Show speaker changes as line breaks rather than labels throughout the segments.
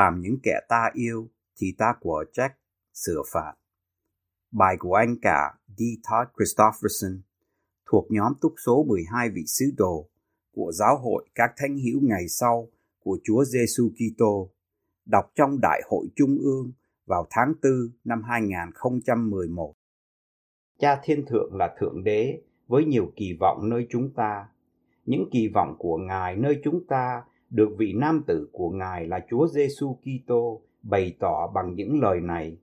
Phàm những kẻ ta yêu thì ta của trách, sửa phạt. Bài của anh cả D. Todd Christofferson thuộc nhóm túc số 12 vị sứ đồ của giáo hội các thánh hữu ngày sau của Chúa Giêsu Kitô, đọc trong Đại hội Trung ương vào tháng 4 năm 2011. Cha Thiên Thượng là Thượng Đế với nhiều kỳ vọng nơi chúng ta. Những kỳ vọng của Ngài nơi chúng ta được vị nam tử của Ngài là Chúa Giêsu Kitô bày tỏ bằng những lời này.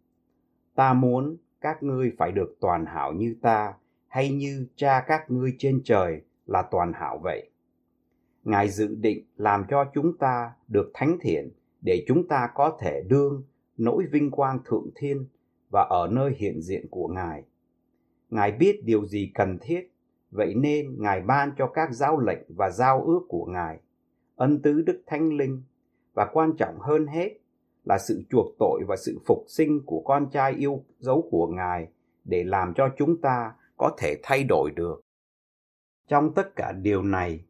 Ta muốn các ngươi phải được toàn hảo như ta, hay như cha các ngươi trên trời là toàn hảo vậy. Ngài dự định làm cho chúng ta được thánh thiện để chúng ta có thể đương nỗi vinh quang thượng thiên và ở nơi hiện diện của Ngài. Ngài biết điều gì cần thiết, vậy nên Ngài ban cho các giáo lệnh và giao ước của Ngài ân tứ đức thánh linh và quan trọng hơn hết là sự chuộc tội và sự phục sinh của con trai yêu dấu của Ngài để làm cho chúng ta có thể thay đổi được. Trong tất cả điều này,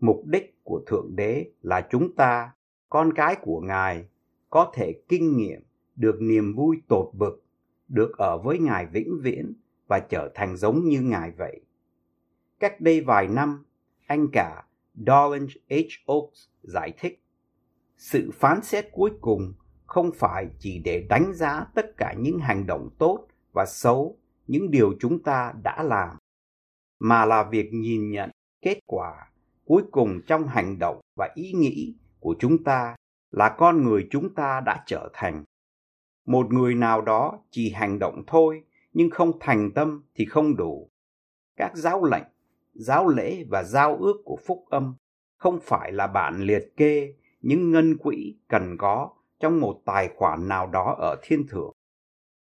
mục đích của Thượng Đế là chúng ta, con cái của Ngài, có thể kinh nghiệm được niềm vui tột bực, được ở với Ngài vĩnh viễn và trở thành giống như Ngài vậy. Cách đây vài năm, anh cả Dolan H. Oaks giải thích, sự phán xét cuối cùng không phải chỉ để đánh giá tất cả những hành động tốt và xấu, những điều chúng ta đã làm, mà là việc nhìn nhận kết quả cuối cùng trong hành động và ý nghĩ của chúng ta là con người chúng ta đã trở thành. Một người nào đó chỉ hành động thôi nhưng không thành tâm thì không đủ. Các giáo lệnh giáo lễ và giao ước của phúc âm không phải là bản liệt kê những ngân quỹ cần có trong một tài khoản nào đó ở thiên thượng.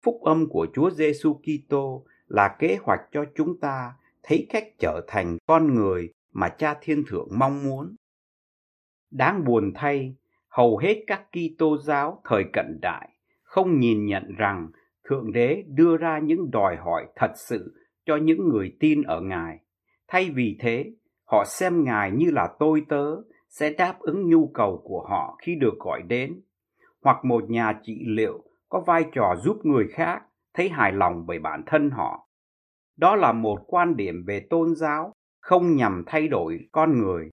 Phúc âm của Chúa Giêsu Kitô là kế hoạch cho chúng ta thấy cách trở thành con người mà Cha Thiên Thượng mong muốn. Đáng buồn thay, hầu hết các Kitô giáo thời cận đại không nhìn nhận rằng Thượng Đế đưa ra những đòi hỏi thật sự cho những người tin ở Ngài. Thay vì thế, họ xem Ngài như là tôi tớ sẽ đáp ứng nhu cầu của họ khi được gọi đến, hoặc một nhà trị liệu có vai trò giúp người khác thấy hài lòng bởi bản thân họ. Đó là một quan điểm về tôn giáo không nhằm thay đổi con người.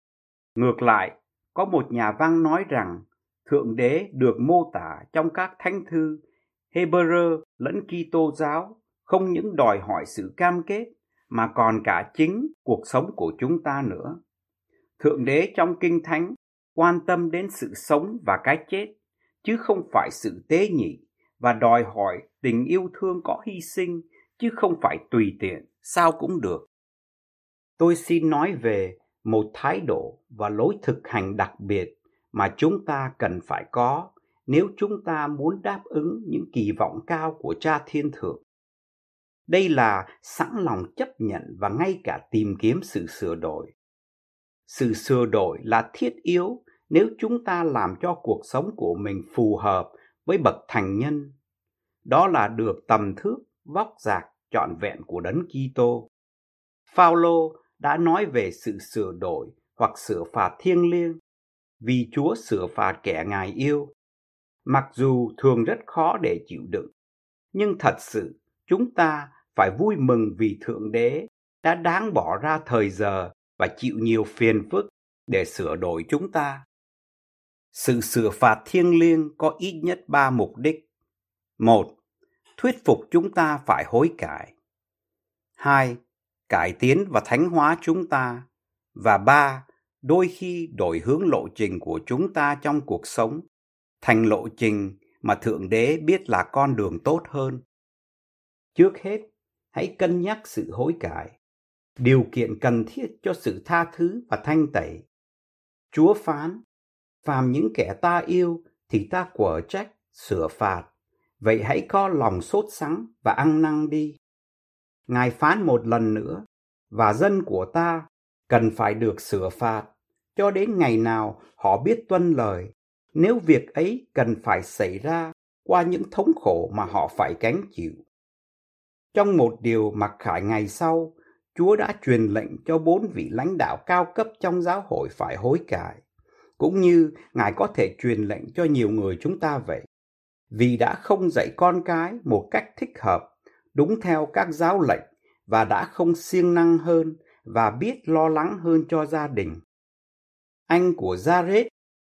Ngược lại, có một nhà văn nói rằng Thượng Đế được mô tả trong các thánh thư Hebrew lẫn Kitô giáo không những đòi hỏi sự cam kết mà còn cả chính cuộc sống của chúng ta nữa. Thượng đế trong kinh thánh quan tâm đến sự sống và cái chết, chứ không phải sự tế nhị và đòi hỏi tình yêu thương có hy sinh, chứ không phải tùy tiện, sao cũng được. Tôi xin nói về một thái độ và lối thực hành đặc biệt mà chúng ta cần phải có nếu chúng ta muốn đáp ứng những kỳ vọng cao của cha thiên thượng đây là sẵn lòng chấp nhận và ngay cả tìm kiếm sự sửa đổi sự sửa đổi là thiết yếu nếu chúng ta làm cho cuộc sống của mình phù hợp với bậc thành nhân đó là được tầm thước vóc dạc trọn vẹn của đấng Kitô. Phaolô đã nói về sự sửa đổi hoặc sửa phạt thiêng liêng vì Chúa sửa phạt kẻ ngài yêu. Mặc dù thường rất khó để chịu đựng, nhưng thật sự chúng ta phải vui mừng vì Thượng Đế đã đáng bỏ ra thời giờ và chịu nhiều phiền phức để sửa đổi chúng ta. Sự sửa phạt thiêng liêng có ít nhất ba mục đích. Một, thuyết phục chúng ta phải hối cải. Hai, cải tiến và thánh hóa chúng ta. Và ba, đôi khi đổi hướng lộ trình của chúng ta trong cuộc sống thành lộ trình mà Thượng Đế biết là con đường tốt hơn. Trước hết, hãy cân nhắc sự hối cải. điều kiện cần thiết cho sự tha thứ và thanh tẩy. Chúa phán, phàm những kẻ ta yêu thì ta quở trách, sửa phạt. Vậy hãy có lòng sốt sắng và ăn năn đi. Ngài phán một lần nữa, và dân của ta cần phải được sửa phạt cho đến ngày nào họ biết tuân lời nếu việc ấy cần phải xảy ra qua những thống khổ mà họ phải gánh chịu. Trong một điều mặc khải ngày sau, Chúa đã truyền lệnh cho bốn vị lãnh đạo cao cấp trong giáo hội phải hối cải, cũng như Ngài có thể truyền lệnh cho nhiều người chúng ta vậy. Vì đã không dạy con cái một cách thích hợp, đúng theo các giáo lệnh và đã không siêng năng hơn và biết lo lắng hơn cho gia đình. Anh của Jared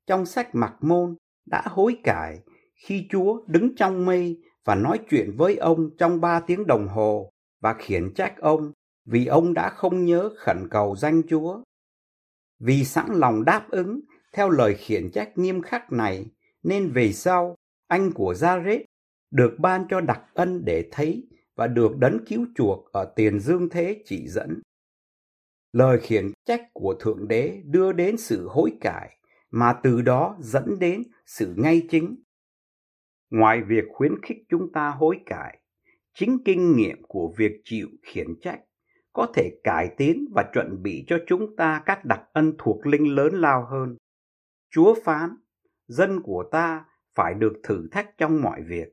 trong sách Mặc Môn đã hối cải khi Chúa đứng trong mây và nói chuyện với ông trong ba tiếng đồng hồ và khiển trách ông vì ông đã không nhớ khẩn cầu danh Chúa. Vì sẵn lòng đáp ứng theo lời khiển trách nghiêm khắc này, nên về sau, anh của Jared được ban cho đặc ân để thấy và được đấng cứu chuộc ở tiền dương thế chỉ dẫn. Lời khiển trách của Thượng Đế đưa đến sự hối cải, mà từ đó dẫn đến sự ngay chính. Ngoài việc khuyến khích chúng ta hối cải, chính kinh nghiệm của việc chịu khiển trách có thể cải tiến và chuẩn bị cho chúng ta các đặc ân thuộc linh lớn lao hơn. Chúa phán, dân của ta phải được thử thách trong mọi việc,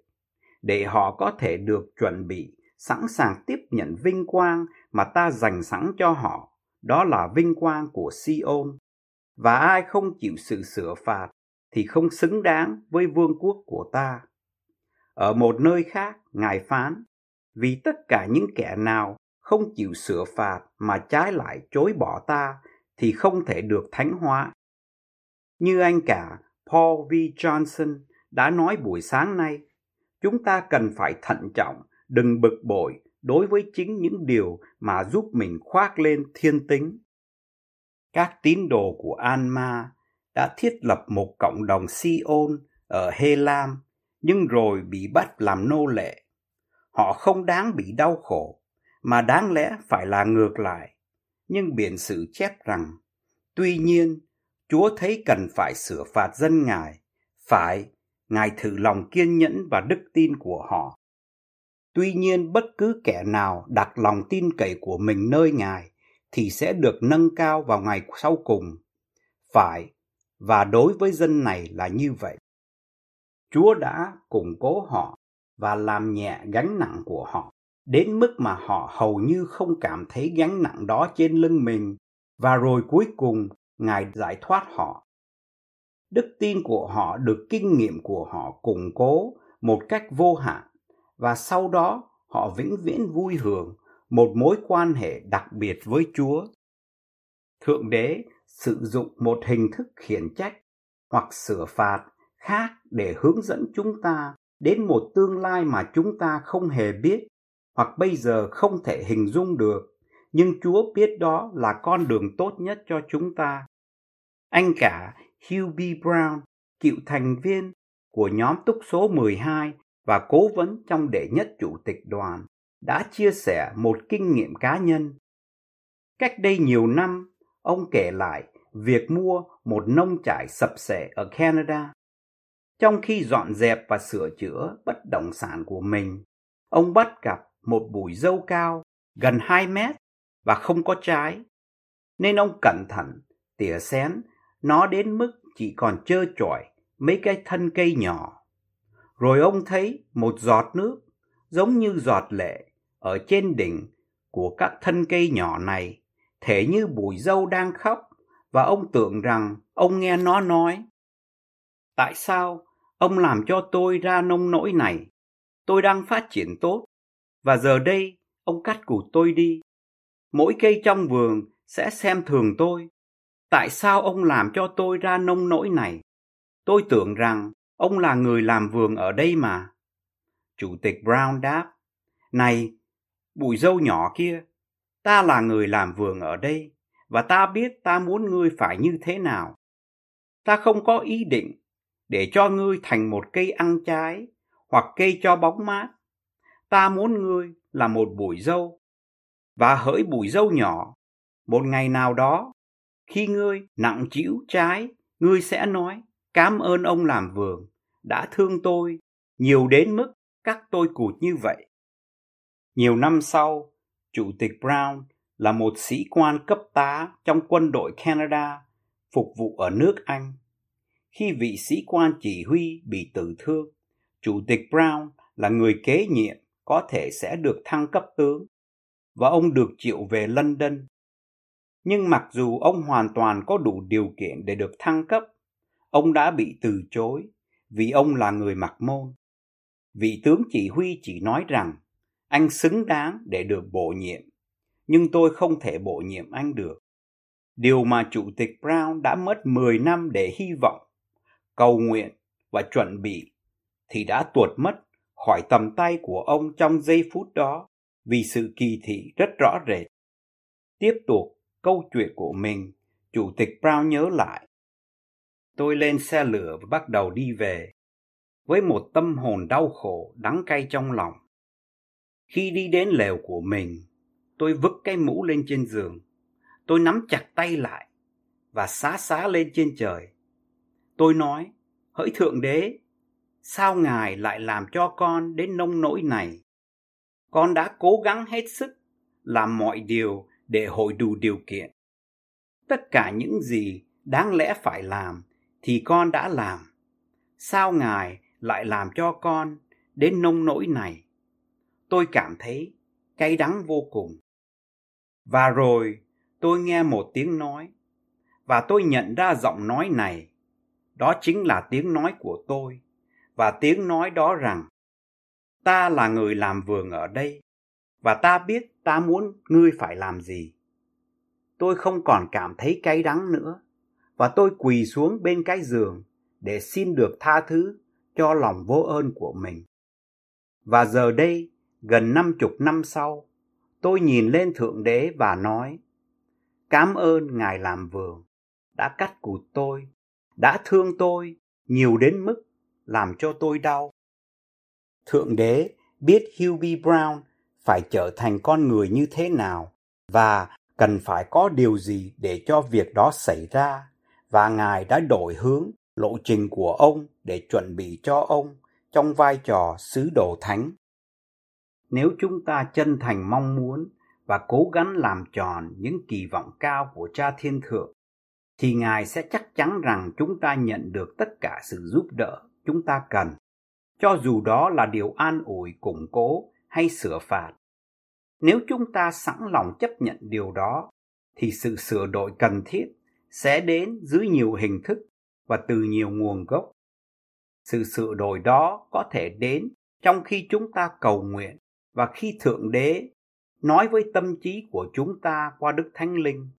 để họ có thể được chuẩn bị, sẵn sàng tiếp nhận vinh quang mà ta dành sẵn cho họ, đó là vinh quang của Siôn. Và ai không chịu sự sửa phạt thì không xứng đáng với vương quốc của ta. Ở một nơi khác, Ngài phán, vì tất cả những kẻ nào không chịu sửa phạt mà trái lại chối bỏ ta thì không thể được thánh hóa. Như anh cả Paul V. Johnson đã nói buổi sáng nay, chúng ta cần phải thận trọng, đừng bực bội đối với chính những điều mà giúp mình khoác lên thiên tính. Các tín đồ của alma đã thiết lập một cộng đồng Sion ở Hê Lam, nhưng rồi bị bắt làm nô lệ. Họ không đáng bị đau khổ, mà đáng lẽ phải là ngược lại. Nhưng biển sử chép rằng, tuy nhiên, Chúa thấy cần phải sửa phạt dân Ngài, phải, Ngài thử lòng kiên nhẫn và đức tin của họ. Tuy nhiên bất cứ kẻ nào đặt lòng tin cậy của mình nơi Ngài thì sẽ được nâng cao vào ngày sau cùng. Phải, và đối với dân này là như vậy. Chúa đã củng cố họ và làm nhẹ gánh nặng của họ, đến mức mà họ hầu như không cảm thấy gánh nặng đó trên lưng mình. Và rồi cuối cùng, ngài giải thoát họ. Đức tin của họ được kinh nghiệm của họ củng cố một cách vô hạn, và sau đó họ vĩnh viễn vui hưởng một mối quan hệ đặc biệt với chúa. Thượng đế sử dụng một hình thức khiển trách hoặc sửa phạt khác để hướng dẫn chúng ta đến một tương lai mà chúng ta không hề biết hoặc bây giờ không thể hình dung được, nhưng Chúa biết đó là con đường tốt nhất cho chúng ta. Anh cả Hugh B. Brown, cựu thành viên của nhóm túc số 12 và cố vấn trong đệ nhất chủ tịch đoàn, đã chia sẻ một kinh nghiệm cá nhân. Cách đây nhiều năm, ông kể lại việc mua một nông trại sập sệ ở Canada. Trong khi dọn dẹp và sửa chữa bất động sản của mình, ông bắt gặp một bụi dâu cao gần 2 mét và không có trái. Nên ông cẩn thận tỉa xén nó đến mức chỉ còn trơ trọi mấy cái thân cây nhỏ. Rồi ông thấy một giọt nước giống như giọt lệ ở trên đỉnh của các thân cây nhỏ này, thể như bụi dâu đang khóc và ông tưởng rằng ông nghe nó nói. Tại sao ông làm cho tôi ra nông nỗi này? Tôi đang phát triển tốt và giờ đây ông cắt củ tôi đi. Mỗi cây trong vườn sẽ xem thường tôi. Tại sao ông làm cho tôi ra nông nỗi này? Tôi tưởng rằng ông là người làm vườn ở đây mà. Chủ tịch Brown đáp, Này, bụi dâu nhỏ kia, ta là người làm vườn ở đây, và ta biết ta muốn ngươi phải như thế nào. Ta không có ý định để cho ngươi thành một cây ăn trái hoặc cây cho bóng mát ta muốn ngươi là một bụi dâu. và hỡi bụi dâu nhỏ, một ngày nào đó, khi ngươi nặng chịu trái, ngươi sẽ nói, cảm ơn ông làm vườn, đã thương tôi, nhiều đến mức cắt tôi cụt như vậy. Nhiều năm sau, Chủ tịch Brown là một sĩ quan cấp tá trong quân đội Canada phục vụ ở nước Anh. Khi vị sĩ quan chỉ huy bị tử thương, Chủ tịch Brown là người kế nhiệm có thể sẽ được thăng cấp tướng và ông được triệu về London. Nhưng mặc dù ông hoàn toàn có đủ điều kiện để được thăng cấp, ông đã bị từ chối vì ông là người mặc môn. Vị tướng chỉ huy chỉ nói rằng anh xứng đáng để được bổ nhiệm, nhưng tôi không thể bổ nhiệm anh được. Điều mà Chủ tịch Brown đã mất 10 năm để hy vọng, cầu nguyện và chuẩn bị thì đã tuột mất khỏi tầm tay của ông trong giây phút đó vì sự kỳ thị rất rõ rệt. Tiếp tục câu chuyện của mình, Chủ tịch Brown nhớ lại. Tôi lên xe lửa và bắt đầu đi về, với một tâm hồn đau khổ, đắng cay trong lòng. Khi đi đến lều của mình, tôi vứt cái mũ lên trên giường. Tôi nắm chặt tay lại và xá xá lên trên trời. Tôi nói, hỡi Thượng Đế, sao Ngài lại làm cho con đến nông nỗi này? Con đã cố gắng hết sức, làm mọi điều để hội đủ điều kiện. Tất cả những gì đáng lẽ phải làm thì con đã làm. Sao Ngài lại làm cho con đến nông nỗi này? Tôi cảm thấy cay đắng vô cùng. Và rồi tôi nghe một tiếng nói, và tôi nhận ra giọng nói này. Đó chính là tiếng nói của tôi. Và tiếng nói đó rằng, ta là người làm vườn ở đây, và ta biết ta muốn ngươi phải làm gì. Tôi không còn cảm thấy cay đắng nữa, và tôi quỳ xuống bên cái giường để xin được tha thứ cho lòng vô ơn của mình. Và giờ đây, gần năm chục năm sau, tôi nhìn lên thượng đế và nói, cám ơn ngài làm vườn, đã cắt cụt tôi đã thương tôi nhiều đến mức làm cho tôi đau. Thượng đế biết Hubie Brown phải trở thành con người như thế nào và cần phải có điều gì để cho việc đó xảy ra và Ngài đã đổi hướng lộ trình của ông để chuẩn bị cho ông trong vai trò sứ đồ thánh. Nếu chúng ta chân thành mong muốn và cố gắng làm tròn những kỳ vọng cao của Cha Thiên Thượng, thì Ngài sẽ chắc chắn rằng chúng ta nhận được tất cả sự giúp đỡ chúng ta cần, cho dù đó là điều an ủi, củng cố hay sửa phạt. Nếu chúng ta sẵn lòng chấp nhận điều đó, thì sự sửa đổi cần thiết sẽ đến dưới nhiều hình thức và từ nhiều nguồn gốc. Sự sửa đổi đó có thể đến trong khi chúng ta cầu nguyện và khi Thượng Đế nói với tâm trí của chúng ta qua Đức Thánh Linh.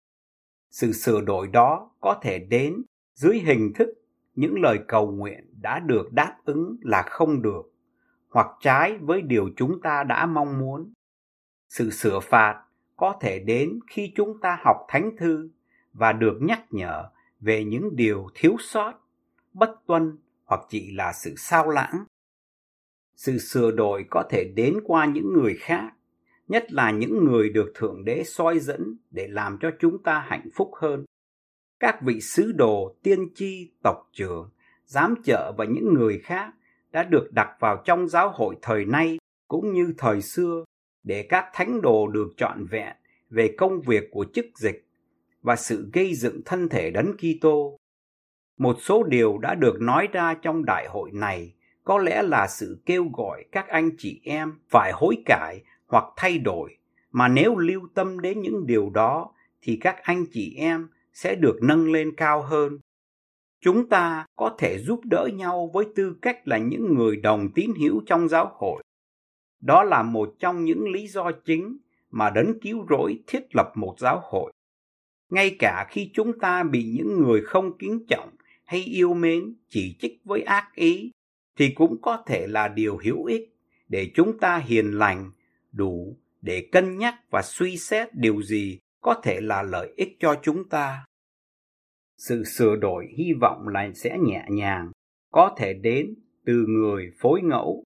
Sự sửa đổi đó có thể đến dưới hình thức những lời cầu nguyện đã được đáp ứng là không được, hoặc trái với điều chúng ta đã mong muốn. Sự sửa phạt có thể đến khi chúng ta học thánh thư và được nhắc nhở về những điều thiếu sót, bất tuân hoặc chỉ là sự sao lãng. Sự sửa đổi có thể đến qua những người khác nhất là những người được thượng đế soi dẫn để làm cho chúng ta hạnh phúc hơn các vị sứ đồ, tiên tri, tộc trưởng, giám trợ và những người khác đã được đặt vào trong giáo hội thời nay cũng như thời xưa để các thánh đồ được trọn vẹn về công việc của chức dịch và sự gây dựng thân thể đấng Kitô. Một số điều đã được nói ra trong đại hội này có lẽ là sự kêu gọi các anh chị em phải hối cải hoặc thay đổi, mà nếu lưu tâm đến những điều đó thì các anh chị em sẽ được nâng lên cao hơn. Chúng ta có thể giúp đỡ nhau với tư cách là những người đồng tín hữu trong giáo hội. Đó là một trong những lý do chính mà đấng cứu rỗi thiết lập một giáo hội. Ngay cả khi chúng ta bị những người không kính trọng hay yêu mến chỉ trích với ác ý thì cũng có thể là điều hữu ích để chúng ta hiền lành đủ để cân nhắc và suy xét điều gì có thể là lợi ích cho chúng ta. Sự sửa đổi hy vọng là sẽ nhẹ nhàng có thể đến từ người phối ngẫu.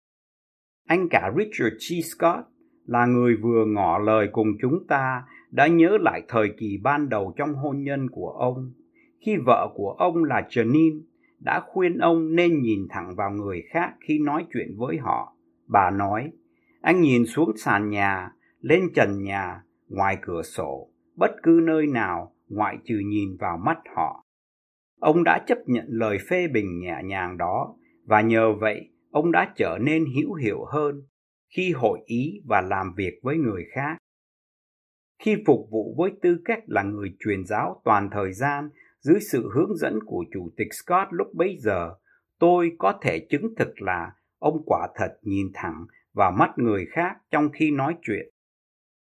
Anh cả richard g. Scott là người vừa ngỏ lời cùng chúng ta đã nhớ lại thời kỳ ban đầu trong hôn nhân của ông, khi vợ của ông là Janine đã khuyên ông nên nhìn thẳng vào người khác khi nói chuyện với họ. Bà nói, anh nhìn xuống sàn nhà, lên trần nhà, ngoài cửa sổ, bất cứ nơi nào ngoại trừ nhìn vào mắt họ. Ông đã chấp nhận lời phê bình nhẹ nhàng đó và nhờ vậy ông đã trở nên hữu hiệu hơn khi hội ý và làm việc với người khác. Khi phục vụ với tư cách là người truyền giáo toàn thời gian dưới sự hướng dẫn của Chủ tịch Scott lúc bấy giờ, tôi có thể chứng thực là ông quả thật nhìn thẳng vào mắt người khác trong khi nói chuyện.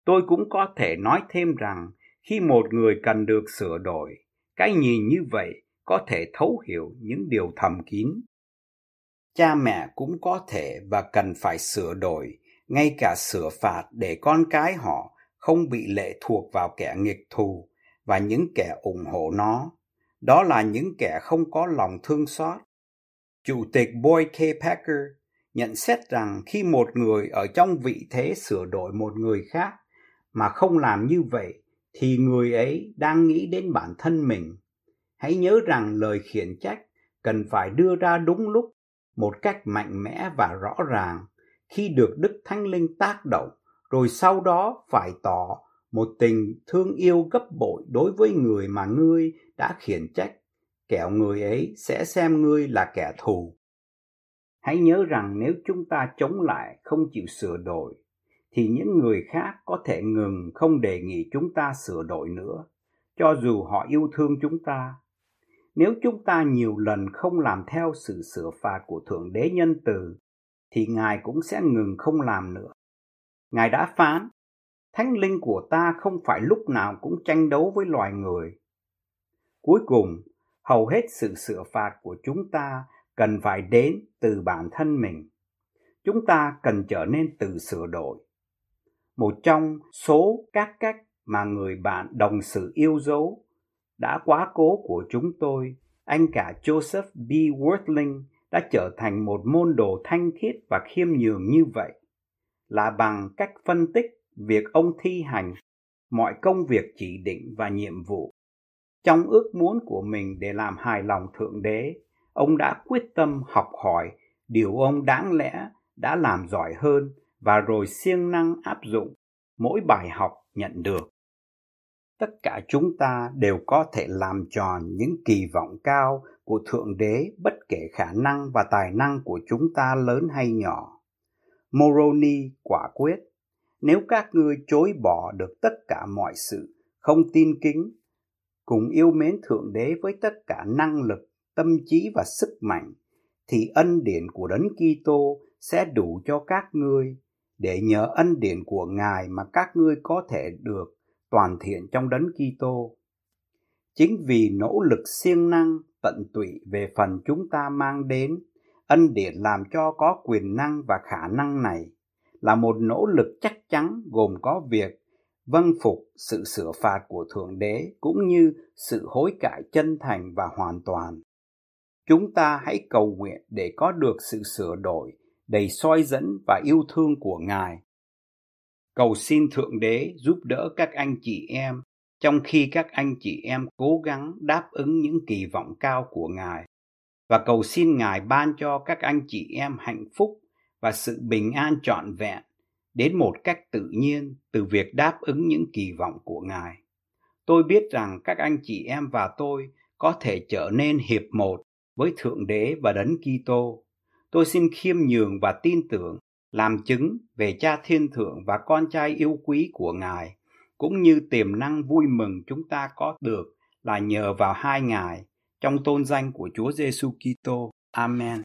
Tôi cũng có thể nói thêm rằng khi một người cần được sửa đổi, cái nhìn như vậy có thể thấu hiểu những điều thầm kín. Cha mẹ cũng có thể và cần phải sửa đổi, ngay cả sửa phạt để con cái họ không bị lệ thuộc vào kẻ nghịch thù và những kẻ ủng hộ nó. Đó là những kẻ không có lòng thương xót. Chủ tịch Boy K. Packer nhận xét rằng khi một người ở trong vị thế sửa đổi một người khác mà không làm như vậy thì người ấy đang nghĩ đến bản thân mình. Hãy nhớ rằng lời khiển trách cần phải đưa ra đúng lúc, một cách mạnh mẽ và rõ ràng khi được Đức Thánh Linh tác động, rồi sau đó phải tỏ một tình thương yêu gấp bội đối với người mà ngươi đã khiển trách, kẻo người ấy sẽ xem ngươi là kẻ thù. Hãy nhớ rằng nếu chúng ta chống lại không chịu sửa đổi, thì những người khác có thể ngừng không đề nghị chúng ta sửa đổi nữa, cho dù họ yêu thương chúng ta. Nếu chúng ta nhiều lần không làm theo sự sửa phạt của Thượng Đế nhân từ, thì Ngài cũng sẽ ngừng không làm nữa. Ngài đã phán, thánh linh của ta không phải lúc nào cũng tranh đấu với loài người. Cuối cùng, hầu hết sự sửa phạt của chúng ta cần phải đến từ bản thân mình. Chúng ta cần trở nên tự sửa đổi. Một trong số các cách mà người bạn đồng sự yêu dấu đã quá cố của chúng tôi, anh cả Joseph B. Worthling đã trở thành một môn đồ thanh khiết và khiêm nhường như vậy là bằng cách phân tích việc ông thi hành mọi công việc chỉ định và nhiệm vụ trong ước muốn của mình để làm hài lòng thượng đế ông đã quyết tâm học hỏi điều ông đáng lẽ đã làm giỏi hơn và rồi siêng năng áp dụng mỗi bài học nhận được. Tất cả chúng ta đều có thể làm tròn những kỳ vọng cao của thượng đế bất kể khả năng và tài năng của chúng ta lớn hay nhỏ. Moroni quả quyết, nếu các ngươi chối bỏ được tất cả mọi sự, không tin kính, cùng yêu mến thượng đế với tất cả năng lực tâm trí và sức mạnh thì ân điển của đấng Kitô sẽ đủ cho các ngươi để nhờ ân điển của Ngài mà các ngươi có thể được toàn thiện trong đấng Kitô. Chính vì nỗ lực siêng năng tận tụy về phần chúng ta mang đến, ân điển làm cho có quyền năng và khả năng này là một nỗ lực chắc chắn gồm có việc vâng phục sự sửa phạt của Thượng Đế cũng như sự hối cải chân thành và hoàn toàn. Chúng ta hãy cầu nguyện để có được sự sửa đổi, đầy soi dẫn và yêu thương của Ngài. Cầu xin Thượng Đế giúp đỡ các anh chị em, trong khi các anh chị em cố gắng đáp ứng những kỳ vọng cao của Ngài và cầu xin Ngài ban cho các anh chị em hạnh phúc và sự bình an trọn vẹn, đến một cách tự nhiên từ việc đáp ứng những kỳ vọng của Ngài. Tôi biết rằng các anh chị em và tôi có thể trở nên hiệp một với Thượng Đế và Đấng Kitô. Tôi xin khiêm nhường và tin tưởng làm chứng về Cha Thiên Thượng và con trai yêu quý của Ngài, cũng như tiềm năng vui mừng chúng ta có được là nhờ vào hai Ngài trong tôn danh của Chúa Giêsu Kitô. Amen.